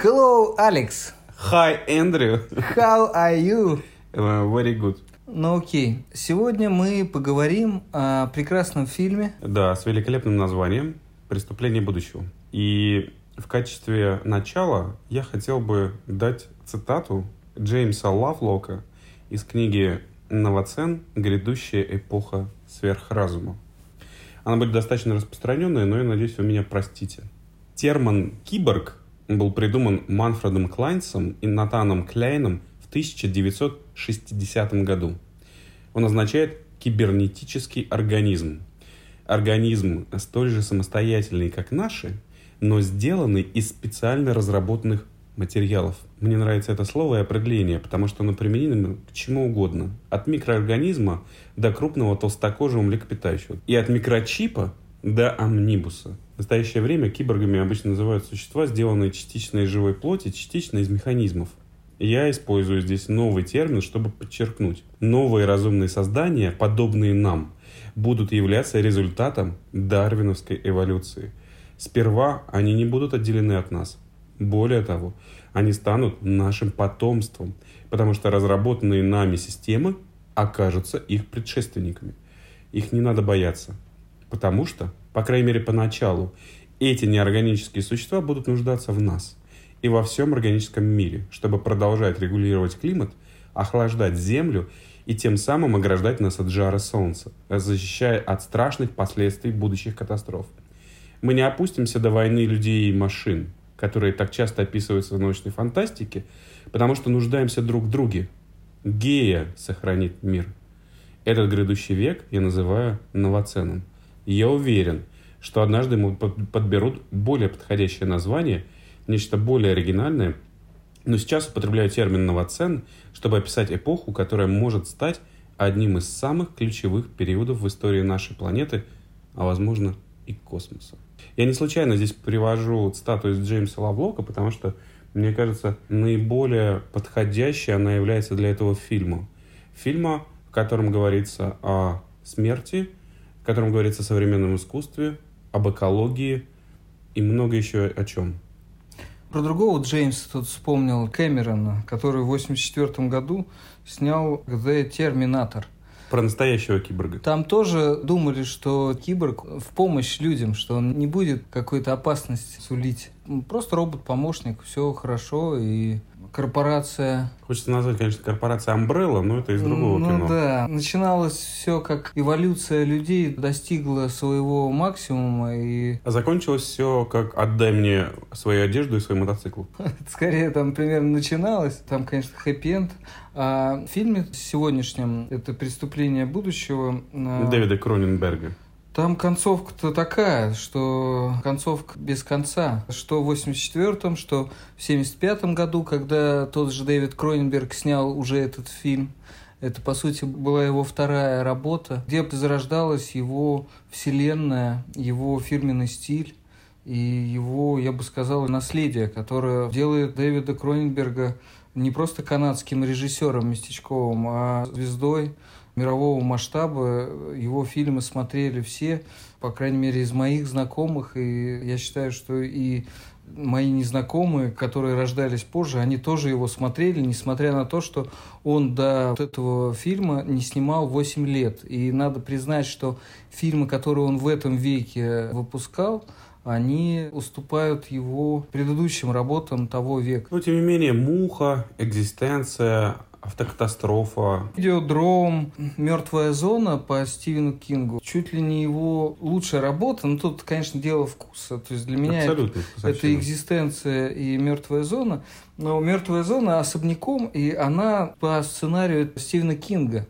Hello, Alex. Hi, Andrew. How are you? Uh, very good. Ну окей, сегодня мы поговорим о прекрасном фильме. Да, с великолепным названием «Преступление будущего». И в качестве начала я хотел бы дать цитату Джеймса Лавлока из книги «Новоцен. Грядущая эпоха сверхразума». Она будет достаточно распространенная, но я надеюсь, вы меня простите. Термин «киборг» был придуман Манфредом Клайнсом и Натаном Кляйном в 1960 году. Он означает кибернетический организм. Организм столь же самостоятельный, как наши, но сделанный из специально разработанных материалов. Мне нравится это слово и определение, потому что оно применимо к чему угодно. От микроорганизма до крупного толстокожего млекопитающего. И от микрочипа до амнибуса. В настоящее время киборгами обычно называют существа, сделанные частично из живой плоти, частично из механизмов. Я использую здесь новый термин, чтобы подчеркнуть. Новые разумные создания, подобные нам, будут являться результатом дарвиновской эволюции. Сперва они не будут отделены от нас. Более того, они станут нашим потомством, потому что разработанные нами системы окажутся их предшественниками. Их не надо бояться, потому что, по крайней мере поначалу, эти неорганические существа будут нуждаться в нас и во всем органическом мире, чтобы продолжать регулировать климат, охлаждать Землю и тем самым ограждать нас от жара Солнца, защищая от страшных последствий будущих катастроф. Мы не опустимся до войны людей и машин, которые так часто описываются в научной фантастике, потому что нуждаемся друг в друге. Гея сохранит мир. Этот грядущий век я называю новоценным. Я уверен, что однажды мы подберут более подходящее название, нечто более оригинальное, но сейчас употребляю термин «новоцен», чтобы описать эпоху, которая может стать одним из самых ключевых периодов в истории нашей планеты, а возможно и космоса. Я не случайно здесь привожу цитату из Джеймса Лавлока, потому что, мне кажется, наиболее подходящей она является для этого фильма. Фильма, в котором говорится о смерти, котором говорится о современном искусстве, об экологии и много еще о чем. Про другого Джеймса тут вспомнил Кэмерона, который в 1984 году снял «The Терминатор». Про настоящего киборга. Там тоже думали, что киборг в помощь людям, что он не будет какой-то опасности сулить. Просто робот-помощник, все хорошо, и корпорация... Хочется назвать, конечно, корпорация Umbrella, но это из другого ну, кино. Ну да. Начиналось все как эволюция людей достигла своего максимума и... А закончилось все как «отдай мне свою одежду и свой мотоцикл». Скорее там примерно начиналось. Там, конечно, хэппи-энд. А в фильме сегодняшнем это «Преступление будущего». Дэвида Кроненберга. Там концовка-то такая, что концовка без конца. Что в 84-м, что в 75-м году, когда тот же Дэвид Кроненберг снял уже этот фильм. Это, по сути, была его вторая работа, где зарождалась его вселенная, его фирменный стиль и его, я бы сказал, наследие, которое делает Дэвида Кроненберга не просто канадским режиссером местечковым, а звездой мирового масштаба. Его фильмы смотрели все, по крайней мере, из моих знакомых. И я считаю, что и мои незнакомые, которые рождались позже, они тоже его смотрели, несмотря на то, что он до вот этого фильма не снимал 8 лет. И надо признать, что фильмы, которые он в этом веке выпускал, они уступают его предыдущим работам того века. Но, тем не менее, «Муха», «Экзистенция», автокатастрофа. Видеодром, мертвая зона по Стивену Кингу. Чуть ли не его лучшая работа, но тут, конечно, дело вкуса. То есть для меня Абсолютно, это, это экзистенция и мертвая зона. Но мертвая зона особняком, и она по сценарию Стивена Кинга.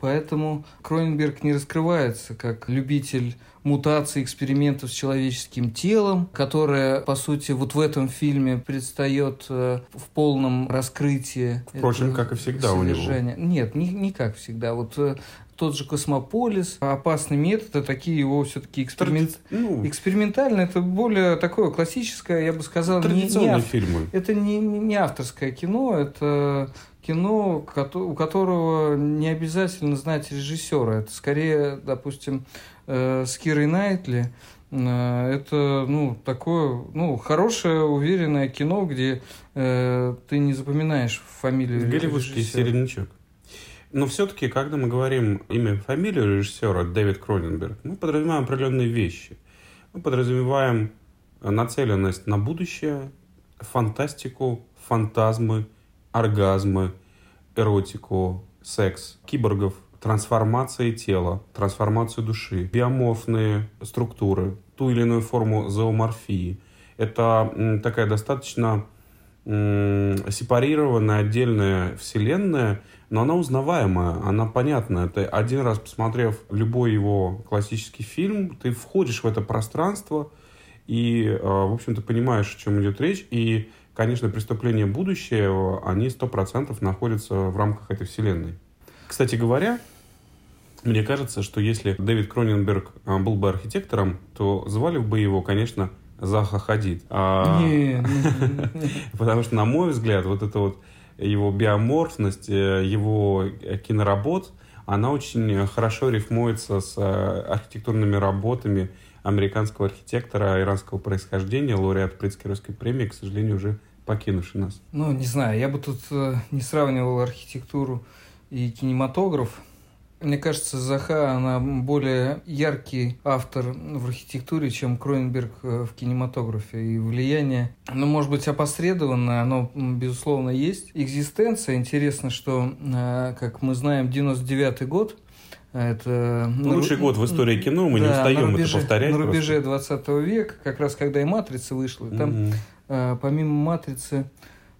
Поэтому Кроненберг не раскрывается как любитель мутации, экспериментов с человеческим телом, которая, по сути, вот в этом фильме предстает э, в полном раскрытии. Впрочем, как и всегда у него. Нет, не, не как всегда. Вот э, тот же космополис, опасный метод, это такие его все-таки эксперимент... ну, экспериментально, это более такое классическое, я бы сказал, не, не ав... фильмы. Это не, не авторское кино, это кино, у которого не обязательно знать режиссера. Это скорее, допустим, э, с Кирой Найтли Э, это, ну, такое, ну, хорошее, уверенное кино, где э, ты не запоминаешь фамилию Голливудский середнячок. Но все-таки, когда мы говорим имя, фамилию режиссера Дэвид Кроненберг, мы подразумеваем определенные вещи. Мы подразумеваем нацеленность на будущее, фантастику, фантазмы, оргазмы, эротику, секс, киборгов, трансформации тела, трансформацию души, биоморфные структуры, ту или иную форму зооморфии. Это такая достаточно сепарированная отдельная вселенная, но она узнаваемая, она понятная. Ты один раз посмотрев любой его классический фильм, ты входишь в это пространство и, э, в общем-то, понимаешь, о чем идет речь. И, конечно, преступления будущего, они сто процентов находятся в рамках этой вселенной. Кстати говоря, мне кажется, что если Дэвид Кроненберг а, был бы архитектором, то звали бы его, конечно, Заха Хадид. А... Потому что, на мой взгляд, вот эта вот его биоморфность, э, его киноработ, она очень хорошо рифмуется с э, архитектурными работами американского архитектора иранского происхождения, лауреат Прицкеровской премии, к сожалению, уже покинувший нас. Ну, не знаю, я бы тут э, не сравнивал архитектуру и кинематограф. Мне кажется, Заха, она более яркий автор в архитектуре, чем Кроненберг э, в кинематографе. И влияние, ну, может быть, опосредованное, оно, безусловно, есть. Экзистенция, интересно, что, э, как мы знаем, 99 год, это лучший на, год в истории кино, мы да, не устаем рубеже, это повторять. На рубеже просто. 20 века, как раз когда и матрица вышла, там угу. Помимо матрицы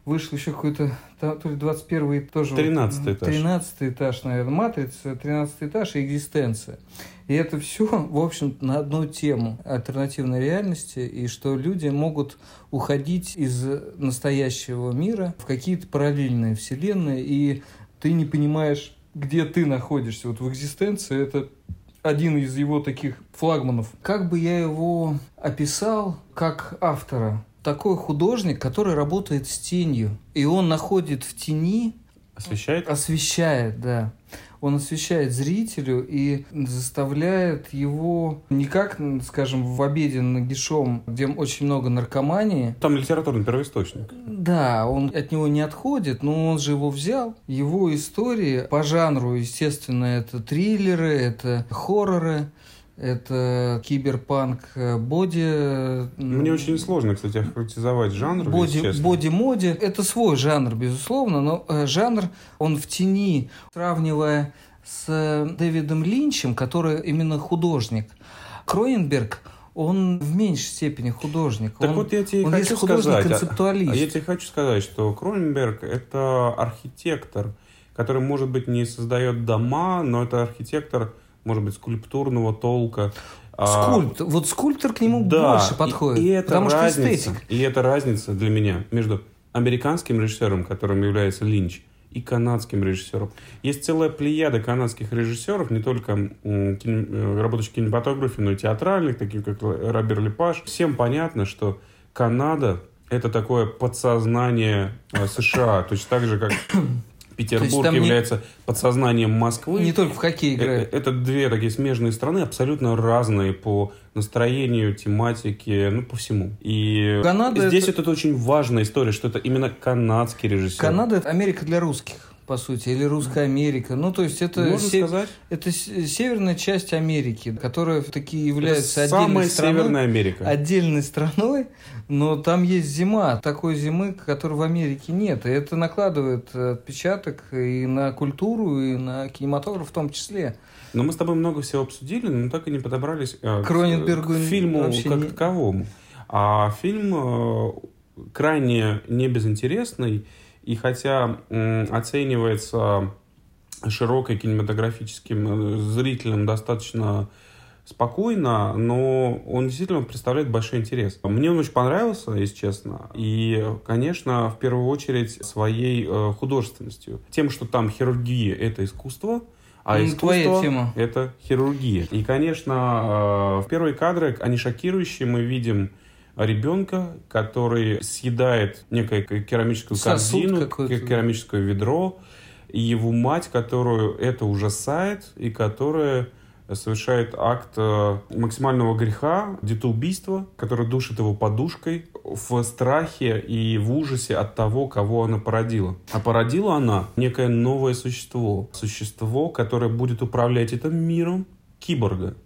вышел еще какой-то, то ли 21 тоже. 13 этаж. 13 этаж, наверное, матрица, 13 этаж и экзистенция. И это все, в общем, на одну тему альтернативной реальности, и что люди могут уходить из настоящего мира в какие-то параллельные вселенные, и ты не понимаешь, где ты находишься. Вот в экзистенции это один из его таких флагманов. Как бы я его описал как автора? Такой художник, который работает с тенью. И он находит в тени... Освещает? Освещает, да. Он освещает зрителю и заставляет его не как, скажем, в обеде на Гишом, где очень много наркомании. Там литературный первоисточник. Да, он от него не отходит, но он же его взял. Его истории по жанру, естественно, это триллеры, это хорроры это киберпанк э, боди. Мне очень сложно, кстати, охарактеризовать жанр. Боди, боди-моди. Это свой жанр, безусловно, но э, жанр, он в тени, сравнивая с Дэвидом Линчем, который именно художник. Кроенберг, он в меньшей степени художник. Так он, вот я тебе он хочу сказать, концептуалист. А, я тебе хочу сказать, что Кроненберг это архитектор, который, может быть, не создает дома, но это архитектор, может быть, скульптурного толка. А, Скульптор. Вот скульптор к нему да, больше подходит. И, и это потому разница, что эстетик. И это разница для меня между американским режиссером, которым является Линч, и канадским режиссером. Есть целая плеяда канадских режиссеров, не только кино, э, работающих в кинематографе, но и театральных, таких как Робер Лепаш. Всем понятно, что Канада — это такое подсознание э, США, точно так же, как Петербург является не... подсознанием Москвы. Не только в хоккей играют. Это, это две такие смежные страны, абсолютно разные по настроению, тематике, ну, по всему. И Канада здесь это... это очень важная история, что это именно канадский режиссер. Канада — это Америка для русских по сути, или Русская Америка. Ну, то есть это, Можно сказать? это северная часть Америки, которая такие является это отдельной самая страной. Северная Америка. Отдельной страной, но там есть зима, такой зимы, которой в Америке нет. И это накладывает отпечаток и на культуру, и на кинематограф в том числе. Но мы с тобой много всего обсудили, но так и не подобрались э, Кроненбергу к фильму как не... таковому. А фильм э, крайне не безинтересный, и хотя оценивается широкой кинематографическим э, зрителям достаточно спокойно, но он действительно представляет большой интерес. Мне он очень понравился, если честно. И, конечно, в первую очередь своей э, художественностью. Тем, что там хирургия — это искусство, а ну, искусство тема. — это хирургия. И, конечно, э, в первые кадры, они шокирующие, мы видим ребенка, который съедает некое керамическую Сосуд корзину, керамическое ведро, и его мать, которую это ужасает, и которая совершает акт э, максимального греха, детоубийства, которое душит его подушкой в страхе и в ужасе от того, кого она породила. А породила она некое новое существо. Существо, которое будет управлять этим миром, киборга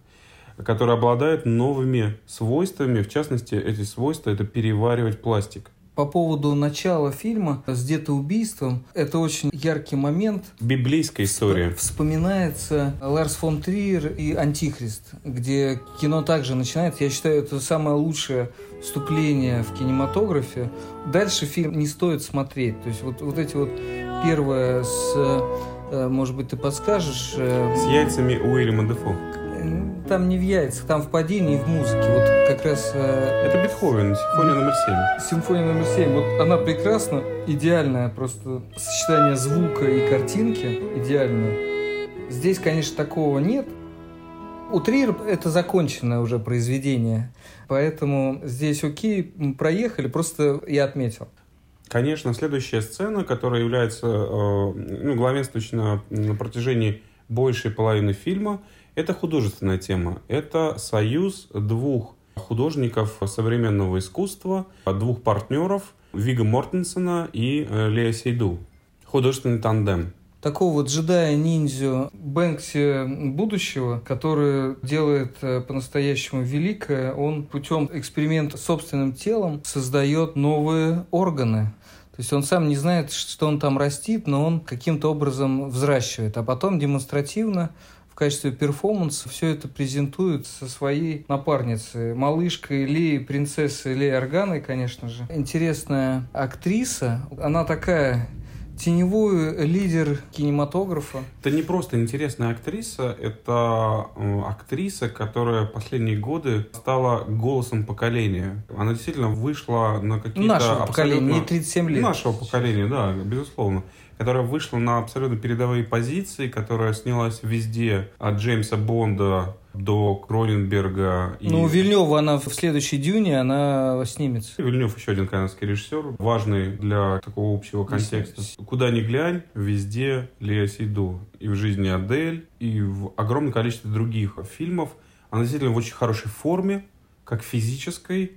который обладает новыми свойствами. В частности, эти свойства – это переваривать пластик. По поводу начала фильма с детоубийством, это очень яркий момент. Библейская история. Вспоминается Ларс фон Триер и Антихрист, где кино также начинается. Я считаю, это самое лучшее вступление в кинематографе. Дальше фильм не стоит смотреть. То есть вот, вот эти вот первое с э, может быть, ты подскажешь? Э, с яйцами Уильяма Дефо там не в яйцах, там в падении и в музыке. Вот как раз... Э, Это Бетховен, симфония номер семь. Симфония номер семь. Вот она прекрасна, идеальная просто сочетание звука и картинки идеальное. Здесь, конечно, такого нет. У Триер это законченное уже произведение, поэтому здесь окей, проехали, просто я отметил. Конечно, следующая сцена, которая является э, ну, главенствующей на, на протяжении большей половины фильма, это художественная тема. Это союз двух художников современного искусства, двух партнеров Вига Мортенсона и э, Лея Сейду. Художественный тандем такого вот джедая-ниндзю Бэнкси будущего, который делает э, по-настоящему великое, он путем эксперимента с собственным телом создает новые органы. То есть он сам не знает, что он там растит, но он каким-то образом взращивает, а потом демонстративно в качестве перформанса все это презентует со своей напарницей, малышкой Ли, принцессой Ли Органой, конечно же. Интересная актриса, она такая теневой лидер кинематографа. Это не просто интересная актриса, это э, актриса, которая последние годы стала голосом поколения. Она действительно вышла на какие-то... Нашего поколения, не 37 лет. Нашего поколения, да, безусловно которая вышла на абсолютно передовые позиции, которая снялась везде от Джеймса Бонда до Кроненберга. И... Ну, Вильнева, она в следующей «Дюне», она снимется. Вильнев еще один канадский режиссер, важный для такого общего контекста. Куда ни глянь, везде Лея Сейду. И в жизни Адель, и в огромном количестве других фильмов. Она действительно в очень хорошей форме, как физической,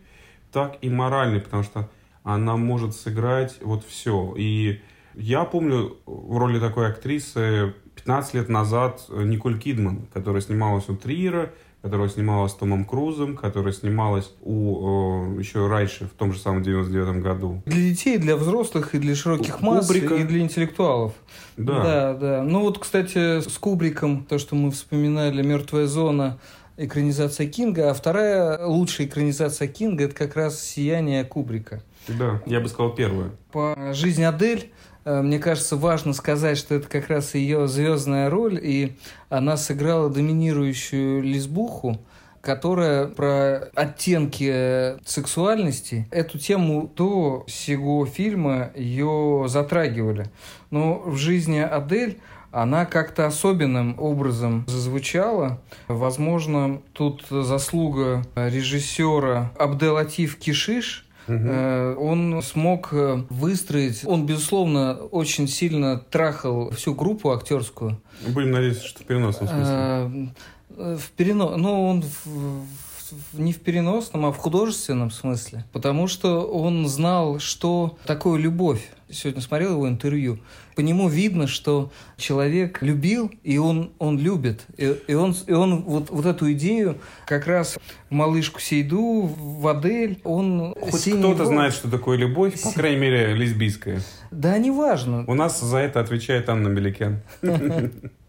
так и моральной, потому что она может сыграть вот все. И я помню в роли такой актрисы 15 лет назад Николь Кидман, которая снималась у Триера, которая снималась с Томом Крузом, которая снималась у э, еще раньше, в том же самом 99 году. Для детей, для взрослых и для широких масс, Кубрика. и для интеллектуалов. Да. Да, да. Ну вот, кстати, с Кубриком, то, что мы вспоминали, «Мертвая зона», экранизация Кинга, а вторая лучшая экранизация Кинга – это как раз «Сияние Кубрика». Да, я бы сказал первую. По жизни Адель мне кажется, важно сказать, что это как раз ее звездная роль, и она сыграла доминирующую лесбуху, которая про оттенки сексуальности. Эту тему до сего фильма ее затрагивали. Но в жизни Адель она как-то особенным образом зазвучала. Возможно, тут заслуга режиссера Абделатив Кишиш – Угу. Он смог э, выстроить, он, безусловно, очень сильно трахал всю группу актерскую. Будем надеяться, что в переносном смысле. Э, в перенос... Ну, он в не в переносном, а в художественном смысле. Потому что он знал, что такое любовь. Сегодня смотрел его интервью. По нему видно, что человек любил, и он, он любит. И, и он, и он вот, вот эту идею как раз малышку Сейду, в Адель, он... Хоть кто-то знает, что такое любовь, по крайней мере, лесбийская. Да, неважно. У нас за это отвечает Анна Беликян.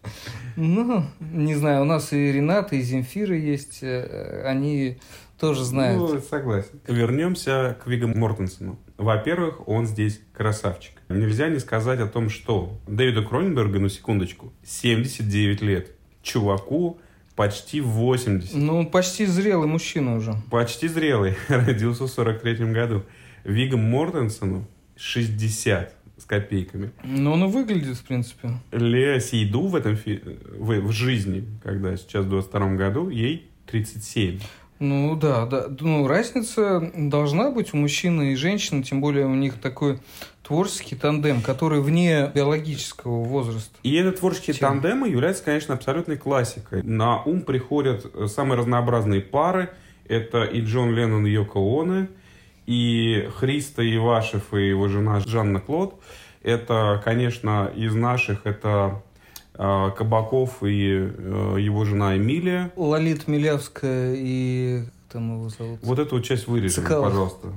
Ну, не знаю, у нас и Рената, и Земфира есть, э, они тоже знают. Ну, согласен. Вернемся к Вигу Мортенсену. Во-первых, он здесь красавчик. Нельзя не сказать о том, что Дэвиду Кроненбергу, на секундочку, 79 лет. Чуваку почти 80. Ну, почти зрелый мужчина уже. Почти зрелый. Родился в 43 году. Вигом Мортенсону 60 с копейками. Ну, он и выглядит, в принципе. Леа Сейду в этом фи... в, в жизни, когда сейчас в 22 году, ей 37. Ну да, да. Ну, разница должна быть у мужчины и женщины, тем более у них такой творческий тандем, который вне биологического возраста. И этот творческий Чем? тандем является, конечно, абсолютной классикой. На ум приходят самые разнообразные пары. Это и Джон Леннон и Йоко Оно, и Христо Явашев и его жена Жанна Клод. Это, конечно, из наших, это э, Кабаков и э, его жена Эмилия. Лолита Милявская и там его зовут? Вот эту часть вырежем, Цикалов. пожалуйста.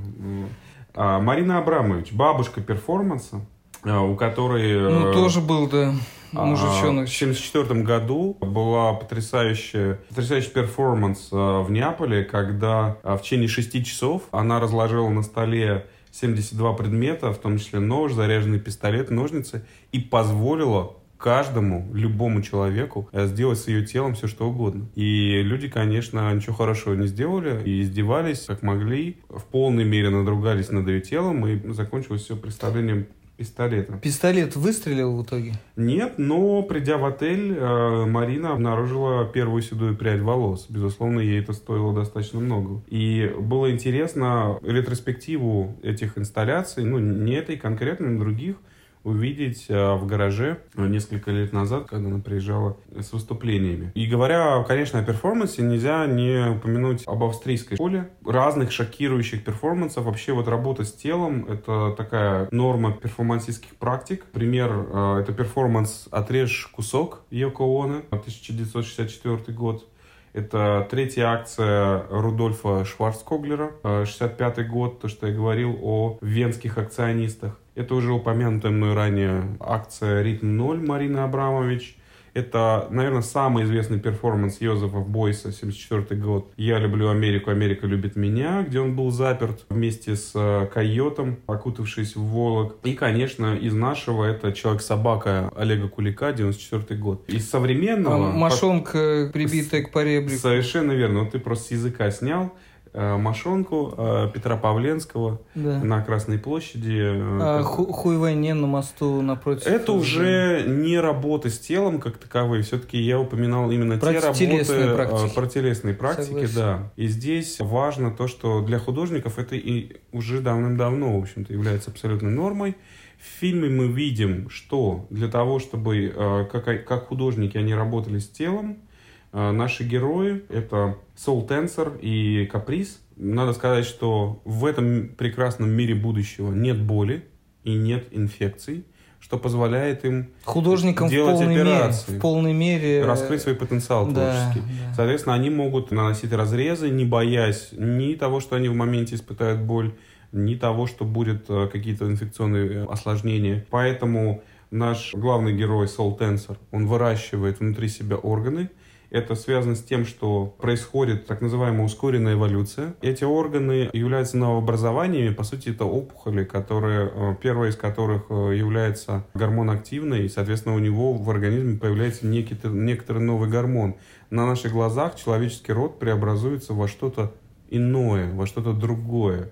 А, Марина Абрамович, бабушка перформанса, а, у которой... Ну, э, тоже был, да, а, мужичонок. В 1974 году была потрясающая, потрясающий перформанс в Неаполе, когда в течение шести часов она разложила на столе 72 предмета, в том числе нож, заряженный пистолет, ножницы, и позволила каждому, любому человеку э, сделать с ее телом все, что угодно. И люди, конечно, ничего хорошего не сделали и издевались, как могли, в полной мере надругались над ее телом, и закончилось все представлением пистолета. Пистолет выстрелил в итоге? Нет, но придя в отель, э, Марина обнаружила первую седую прядь волос. Безусловно, ей это стоило достаточно много. И было интересно ретроспективу этих инсталляций, ну, не этой конкретно, но других, увидеть э, в гараже несколько лет назад, когда она приезжала с выступлениями. И говоря, конечно, о перформансе, нельзя не упомянуть об австрийской школе. Разных шокирующих перформансов. Вообще вот работа с телом — это такая норма перформансистских практик. Пример э, — это перформанс «Отрежь кусок» Йоко Оно, 1964 год. Это третья акция Рудольфа Шварцкоглера, 65 э, год, то, что я говорил о венских акционистах. Это уже упомянутая мной ранее акция «Ритм 0» Марины Абрамович. Это, наверное, самый известный перформанс Йозефа Бойса, 74 год. «Я люблю Америку, Америка любит меня», где он был заперт вместе с э, койотом, окутавшись в волок. И, конечно, из нашего это «Человек-собака» Олега Кулика, 94 год. Из современного... А, мошонка, прибитая к поребрику. Совершенно верно. Вот ты просто с языка снял. Э, мошонку э, Петра Павленского да. на Красной площади. А ху Хуйвайне на мосту напротив. Это уже не работа с телом как таковые. Все-таки я упоминал именно те работы практики. про телесные практики. Согласен. Да. И здесь важно то, что для художников это и уже давным-давно, в общем-то, является абсолютной нормой. В фильме мы видим, что для того, чтобы как, как художники они работали с телом, Э, наши герои — это Soul Tensor и Каприз. Надо сказать, что в этом прекрасном мире будущего нет боли и нет инфекций, что позволяет им художникам делать в полной операции, мере, в полной мере раскрыть свой потенциал творческий. Да. Соответственно, они могут наносить разрезы, не боясь ни того, что они в моменте испытают боль, ни того, что будет э, какие-то инфекционные осложнения. Поэтому наш главный герой Soul Tensor, он выращивает внутри себя органы, это связано с тем, что происходит так называемая ускоренная эволюция. Эти органы являются новообразованиями, по сути, это опухоли, которые, э, первая из которых э, является гормонактивной, и, соответственно, у него в организме появляется некий, некоторый новый гормон. На наших глазах человеческий род преобразуется во что-то иное, во что-то другое.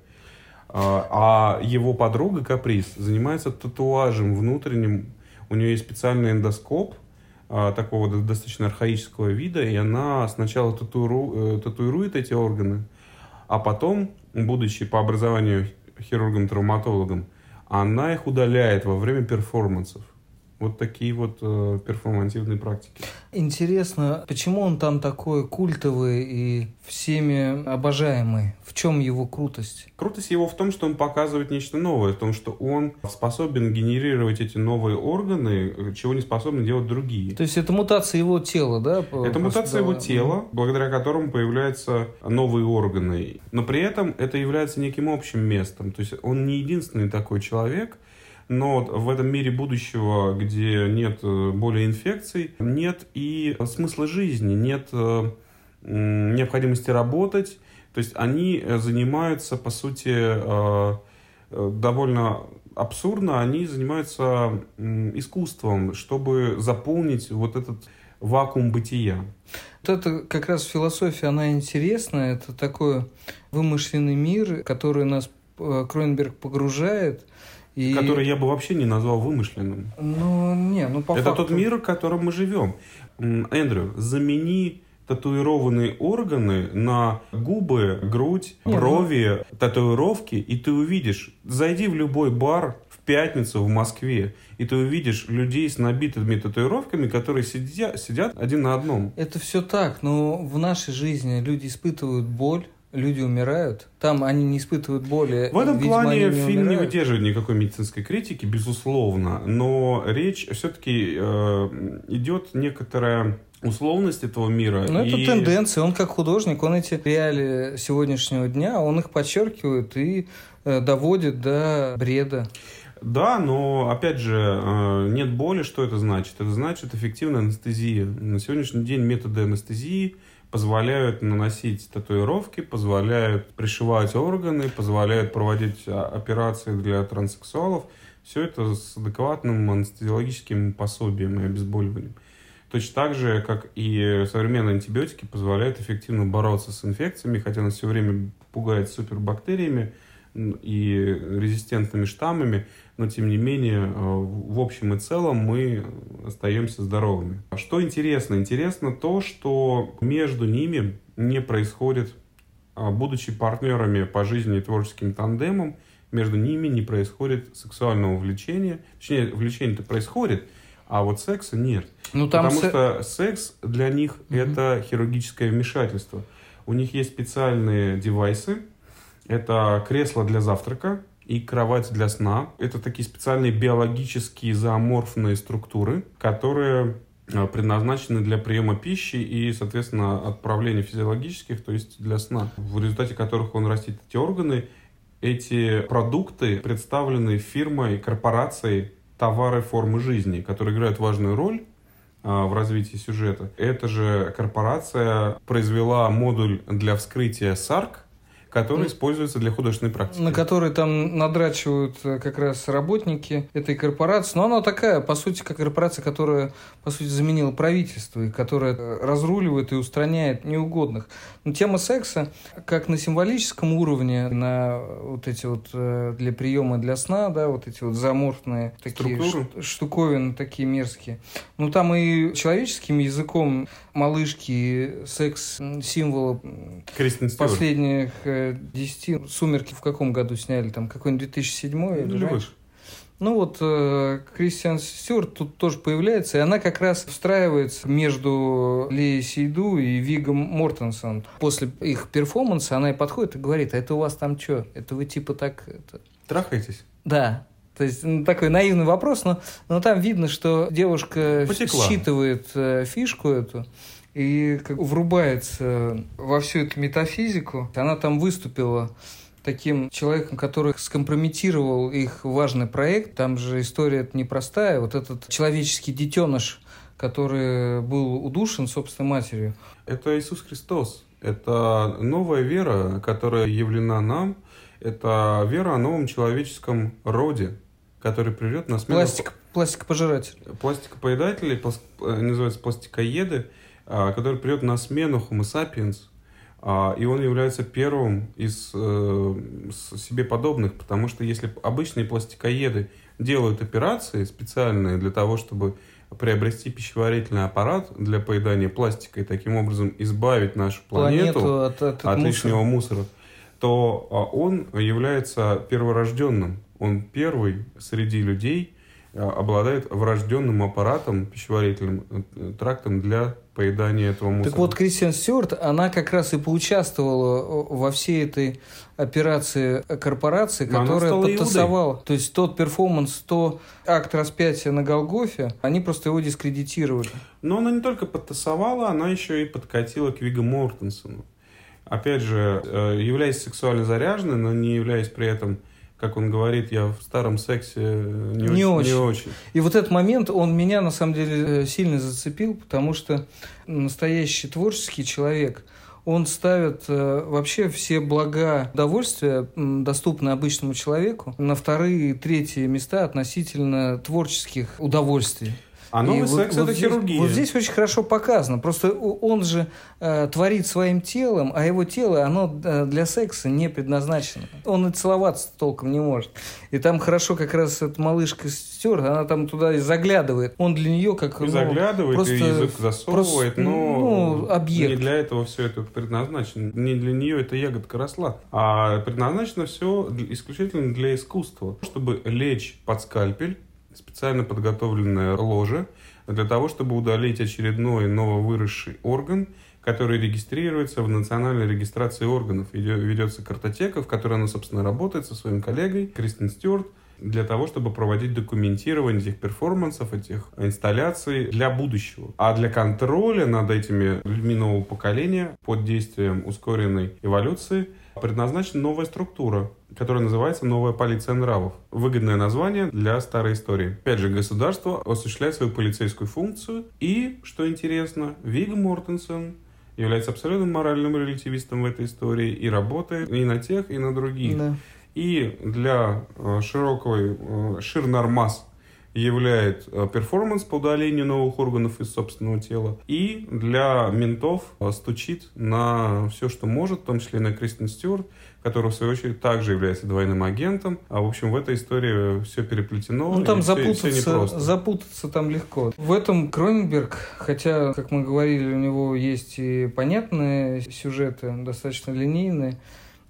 А, а его подруга Каприз занимается татуажем внутренним. У нее есть специальный эндоскоп, такого достаточно архаического вида, и она сначала татуиру, э, татуирует эти органы, а потом, будучи по образованию хирургом-травматологом, она их удаляет во время перформансов. Вот такие вот э, перформативные практики. Интересно, почему он там такой культовый и всеми обожаемый? В чем его крутость? Крутость его в том, что он показывает нечто новое, в том, что он способен генерировать эти новые органы, чего не способны делать другие. То есть это мутация его тела, да? Это мутация его тела, благодаря которому появляются новые органы. Но при этом это является неким общим местом. То есть он не единственный такой человек, но в этом мире будущего, где нет э, более инфекций, нет и смысла жизни, нет э, необходимости работать. То есть они э, занимаются, по сути, довольно абсурдно, они занимаются искусством, чтобы заполнить вот этот вакуум бытия. Вот это как раз философия, она интересная. Это такой вымышленный мир, который нас Кроненберг погружает и... Который я бы вообще не назвал вымышленным. Ну, не, ну по Это факту... тот мир, в котором мы живем. Эндрю, замени татуированные органы на губы, грудь, Нет, брови, ну... татуировки, и ты увидишь. Зайди в любой бар в пятницу в Москве, и ты увидишь людей с набитыми татуировками, которые сидят, сидят один на одном. Это все так, но в нашей жизни люди испытывают боль, люди умирают. Там они не испытывают боли. В этом видимо, плане не фильм не умирают. выдерживает никакой медицинской критики, безусловно, но речь все-таки э, идет некоторая условность этого мира. Ну, это и- тенденция. Он как художник, он эти реалии сегодняшнего дня, он их подчеркивает и э, доводит до бреда. Да, но опять же, э, нет боли, что это значит? Это значит эффективная анестезия. На сегодняшний день методы анестезии позволяют наносить татуировки, позволяют пришивать органы, позволяют проводить а, операции для транссексуалов. Все это с адекватным анестезиологическим пособием и обезболиванием. Точно так же, как и современные антибиотики позволяют эффективно бороться с инфекциями, хотя нас все время пугает супербактериями и резистентными штаммами, но тем не менее, э, в общем и целом мы остаемся здоровыми. А Что интересно? Интересно то, что между ними не происходит, а, будучи партнерами по жизни и творческим тандемом, между ними не происходит сексуального влечения. Точнее, влечение-то происходит, а вот секса нет. Ну, там Потому се- что секс для них Мгм. это хирургическое вмешательство. У них есть специальные девайсы. Это кресло для завтрака и кровать для сна. Это такие специальные биологические зооморфные структуры, которые э, предназначены для приема пищи и, соответственно, отправления физиологических, то есть для сна, в результате которых он растит эти органы. Эти продукты представлены фирмой, корпорацией товары формы жизни, которые играют важную роль а, в развитии сюжета. Эта же корпорация произвела модуль для вскрытия САРК, который Ну, используется для художественной практики. на который там надрачивают э, как раз работники этой корпорации. Но она такая, по сути, как корпорация, которая, по сути, заменила правительство, и которая э, разруливает и устраняет неугодных. Но тема секса, как на символическом уровне, на вот эти вот э, для приема для сна, да, вот эти вот заморфные такие Структуры. штуковины такие мерзкие. Ну, там и человеческим языком малышки, секс, м, символы м, Кристин Стюарт. последних э, 10 «Сумерки» в каком году сняли? Там какой-нибудь 2007 Ну, или раньше? выше. Ну вот э, Кристиан Стюарт тут тоже появляется, и она как раз встраивается между Леей Сейду и Вигом Мортенсон. После их перформанса она и подходит и говорит, а это у вас там что? Это вы типа так... это?» Трахайтесь. Да. То есть ну, такой наивный вопрос, но, но там видно, что девушка Потекла. считывает э, фишку эту и как врубается во всю эту метафизику. Она там выступила таким человеком, который скомпрометировал их важный проект. Там же история непростая. Вот этот человеческий детеныш, который был удушен собственной матерью. Это Иисус Христос. Это новая вера, которая явлена нам. Это вера о новом человеческом роде, который придет на смену... Пластик, пластикопожиратель. пластикопоедатели, плас- э, они называются пластикоеды, а, который придет на смену Homo sapiens, а, и он является первым из э, себе подобных, потому что если обычные пластикоеды делают операции специальные для того, чтобы приобрести пищеварительный аппарат для поедания пластика и таким образом избавить нашу планету, Планету от, от, от мусора. лишнего мусора, то а, он является перворожденным. Он первый среди людей а, обладает врожденным аппаратом, пищеварительным э, трактом для поедания этого мусора. Так вот, Кристиан Стюарт, она как раз и поучаствовала во всей этой операции корпорации, которая подтасовала. То есть тот перформанс, то акт распятия на Голгофе, они просто его дискредитировали. Но она не только подтасовала, она еще и подкатила к Вигу Мортенсону. Опять же, э, являясь сексуально заряженной, но не являясь при этом, как он говорит, я в старом сексе э, не, Не очень, очень. не очень. И вот этот момент, он меня на самом деле э, сильно зацепил, потому что настоящий творческий человек, он ставит э, вообще все блага удовольствия, доступные обычному человеку, на вторые и третьи места относительно творческих удовольствий. А новый И секс это здесь, хирургия. Вот здесь очень хорошо показано. Просто он же э, творит своим телом, а его тело, оно э, для секса не предназначено. Он и целоваться толком не может. И там хорошо как раз эта малышка Стюарт, она там туда и заглядывает. Он для нее как... И ну, заглядывает, просто- и язык засовывает, просто, но ну, объект. не для этого все это предназначено. Не для нее эта ягодка росла. А предназначено все исключительно для искусства. Чтобы лечь под скальпель, специально подготовленное ложе, для того, чтобы удалить очередной нововыросший орган, который регистрируется в национальной регистрации органов. Ведется картотека, в которой она, собственно, работает со своим коллегой Кристин Стюарт, для того, чтобы проводить документирование этих перформансов, этих инсталляций для будущего. А для контроля над этими людьми нового поколения под действием ускоренной эволюции предназначена новая структура, которая называется «Новая полиция нравов». Выгодное название для старой истории. Опять же, государство осуществляет свою полицейскую функцию. И, что интересно, Виг Мортенсен является абсолютно моральным релятивистом в этой истории и работает и на тех, и на других. Да. И для э, широкой э, ширнормаз являет э, перформанс по удалению новых органов из собственного тела. И для ментов э, стучит на все, что может, в том числе на Кристин Стюарт, которая, в свою очередь, также является двойным агентом. А, в общем, в этой истории все переплетено. Ну, там запутаться, всё непросто. запутаться там легко. В этом Кроненберг, хотя, как мы говорили, у него есть и понятные сюжеты, достаточно линейные,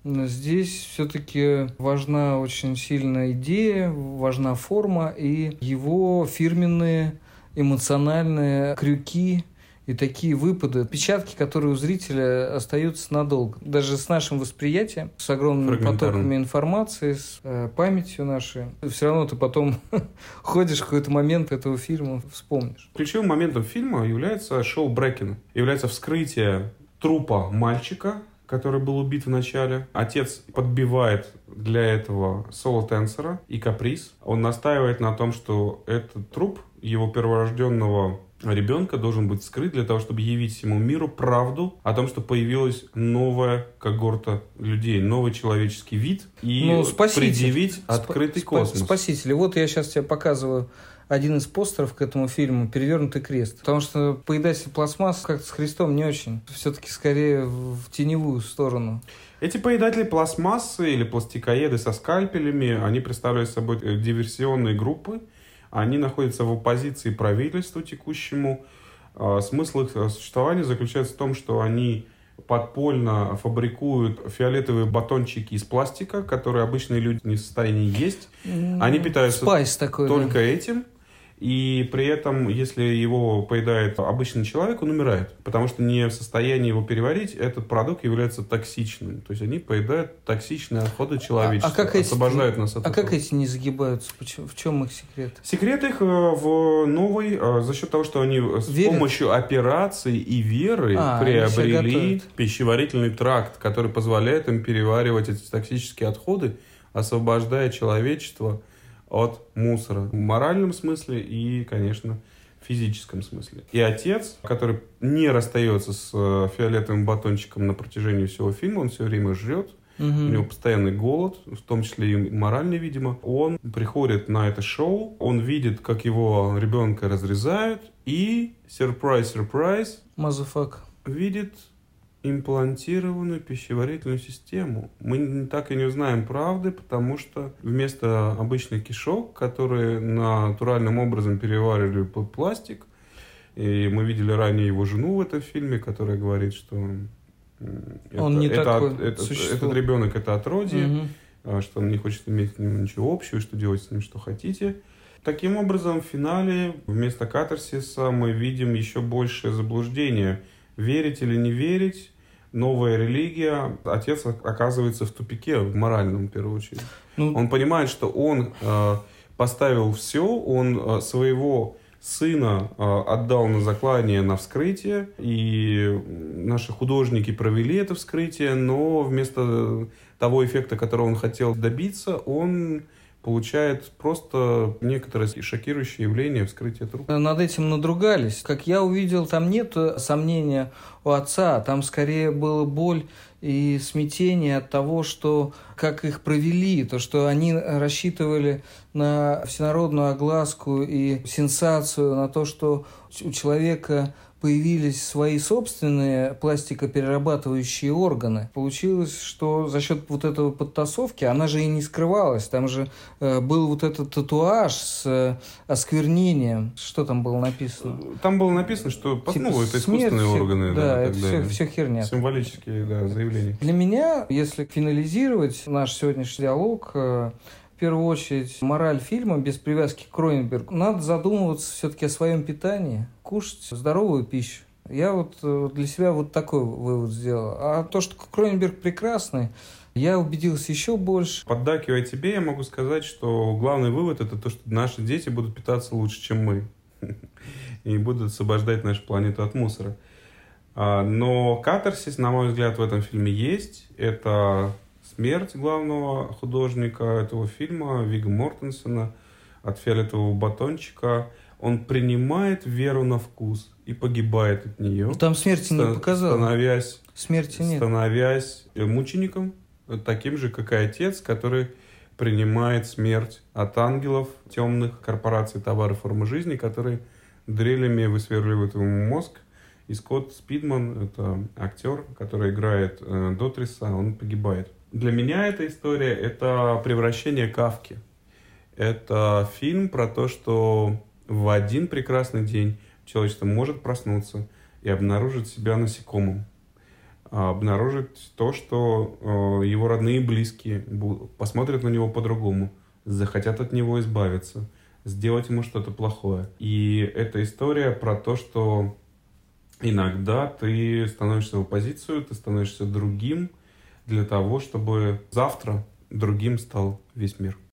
здесь все-таки важна очень сильная идея, важна форма и его фирменные эмоциональные крюки и такие выпады, отпечатки, которые у зрителя остаются надолго. Даже с нашим восприятием, с огромными потоками информации, с э, памятью нашей, все равно ты потом ходишь в какой-то момент этого фильма, вспомнишь. Ключевым моментом фильма является шоу Брекена. Является вскрытие трупа мальчика, который был убит в начале. Отец подбивает для этого соло-тенсора и каприз. Он настаивает на том, что этот труп его перворожденного ребенка должен быть скрыт для того, чтобы явить всему миру правду о том, что появилась новая когорта людей, новый человеческий вид и Ну, спаситель. предъявить открытый Спа- космос. Спасители. Вот я сейчас тебе показываю один из постеров к этому фильму «Перевернутый крест». Потому что поедатель пластмасс как-то с Христом не очень. Все-таки скорее в теневую сторону. Эти поедатели пластмассы или пластикоеды со скальпелями, они представляют собой э, диверсионные группы. Они находятся в оппозиции правительству текущему. А, Смысл их э, существования заключается в том, что они подпольно фабрикуют фиолетовые батончики из пластика, которые обычные люди не в состоянии есть. Они питаются Спайс такой. да. только этим. И при этом, если его поедает обычный человек, он умирает. Потому что не в состоянии его переварить, этот продукт является токсичным. То есть они поедают токсичные отходы человечества. А как эти- освобождают нас от А как этого. эти не загибаются? Почему- В чем их секрет? Секрет их э, в новой, э, за счет того, что они с Верят? помощью операций и веры А, приобрели пищеварительный тракт, который позволяет им переваривать эти токсические отходы, освобождая человечество от мусора. В моральном смысле и, конечно, в физическом смысле. И отец, который не расстается с э, фиолетовым батончиком на протяжении всего фильма, он все время жрет, у него постоянный голод, в том числе и моральный, видимо. Он приходит на это шоу, он видит, как его ребенка разрезают, и, сюрприз-сюрприз, Мазафак. видит имплантированную пищеварительную систему. Мы так и не узнаем правды, потому что вместо обычных кишок, которые натуральным образом переваривали под пластик, и мы видели ранее его жену в этом фильме, которая говорит, что м, Он не это, такой от- это- этот ребенок это отродье, а, что он не хочет иметь с ним ничего общего, что делать с ним что хотите. Таким образом, в финале вместо катарсиса мы видим еще большее заблуждение. Верить или не верить, новая религия, отец оказывается в тупике, в моральном, в первую очередь. Ну, Он понимает, что он э, поставил все, он э, своего сына э, отдал на заклание на вскрытие, и наши художники провели это вскрытие, но вместо того эффекта, которого он хотел добиться, он получает просто некоторое шокирующее явление вскрытия трупа. Над этим надругались. Как я увидел, там нет сомнения у отца, там скорее была боль и смятение от того, что как их провели, то, что они рассчитывали на всенародную огласку и сенсацию, на то, что у человека появились свои собственные пластикоперерабатывающие органы. Получилось, что за счет вот этого подтасовки, она же и не скрывалась, там же э, был вот этот татуаж с э, осквернением. Что там было написано? Там было написано, что типа, ну, это искусственные смерть, органы. Да, да это все, все херня. Символические да, заявления. Для меня, если финализировать наш сегодняшний диалог, э, первую очередь мораль фильма без привязки к Кроненбергу. Надо задумываться все-таки о своем питании, кушать здоровую пищу. Я вот э, для себя вот такой вывод сделал. А то, что Кроненберг прекрасный, я убедился еще больше. Поддакивая тебе, я могу сказать, что главный вывод это то, что наши дети будут питаться лучше, чем мы. И будут освобождать нашу планету от мусора. А, но катарсис, на мой взгляд, в этом фильме есть. Это смерть главного художника этого фильма, Вига Мортенсона, от фиолетового батончика. Он принимает веру на вкус и погибает от нее. Ну, там смерти не показал. Становясь, смерти нет. становясь мучеником, таким же, как и отец, который принимает смерть от ангелов темных корпораций товары формы жизни, которые дрелями высверливают ему мозг. И Скотт Спидман, это актер, который играет э, Дотриса, он погибает. Для меня эта история — это превращение Кавки. Это фильм про то, что в один прекрасный день человечество может проснуться и обнаружить себя насекомым. А обнаружить то, что э, его родные и близкие посмотрят на него по-другому, захотят от него избавиться, сделать ему что-то плохое. И эта история про то, что иногда ты становишься в оппозицию, ты становишься другим, для того, чтобы завтра другим стал весь мир.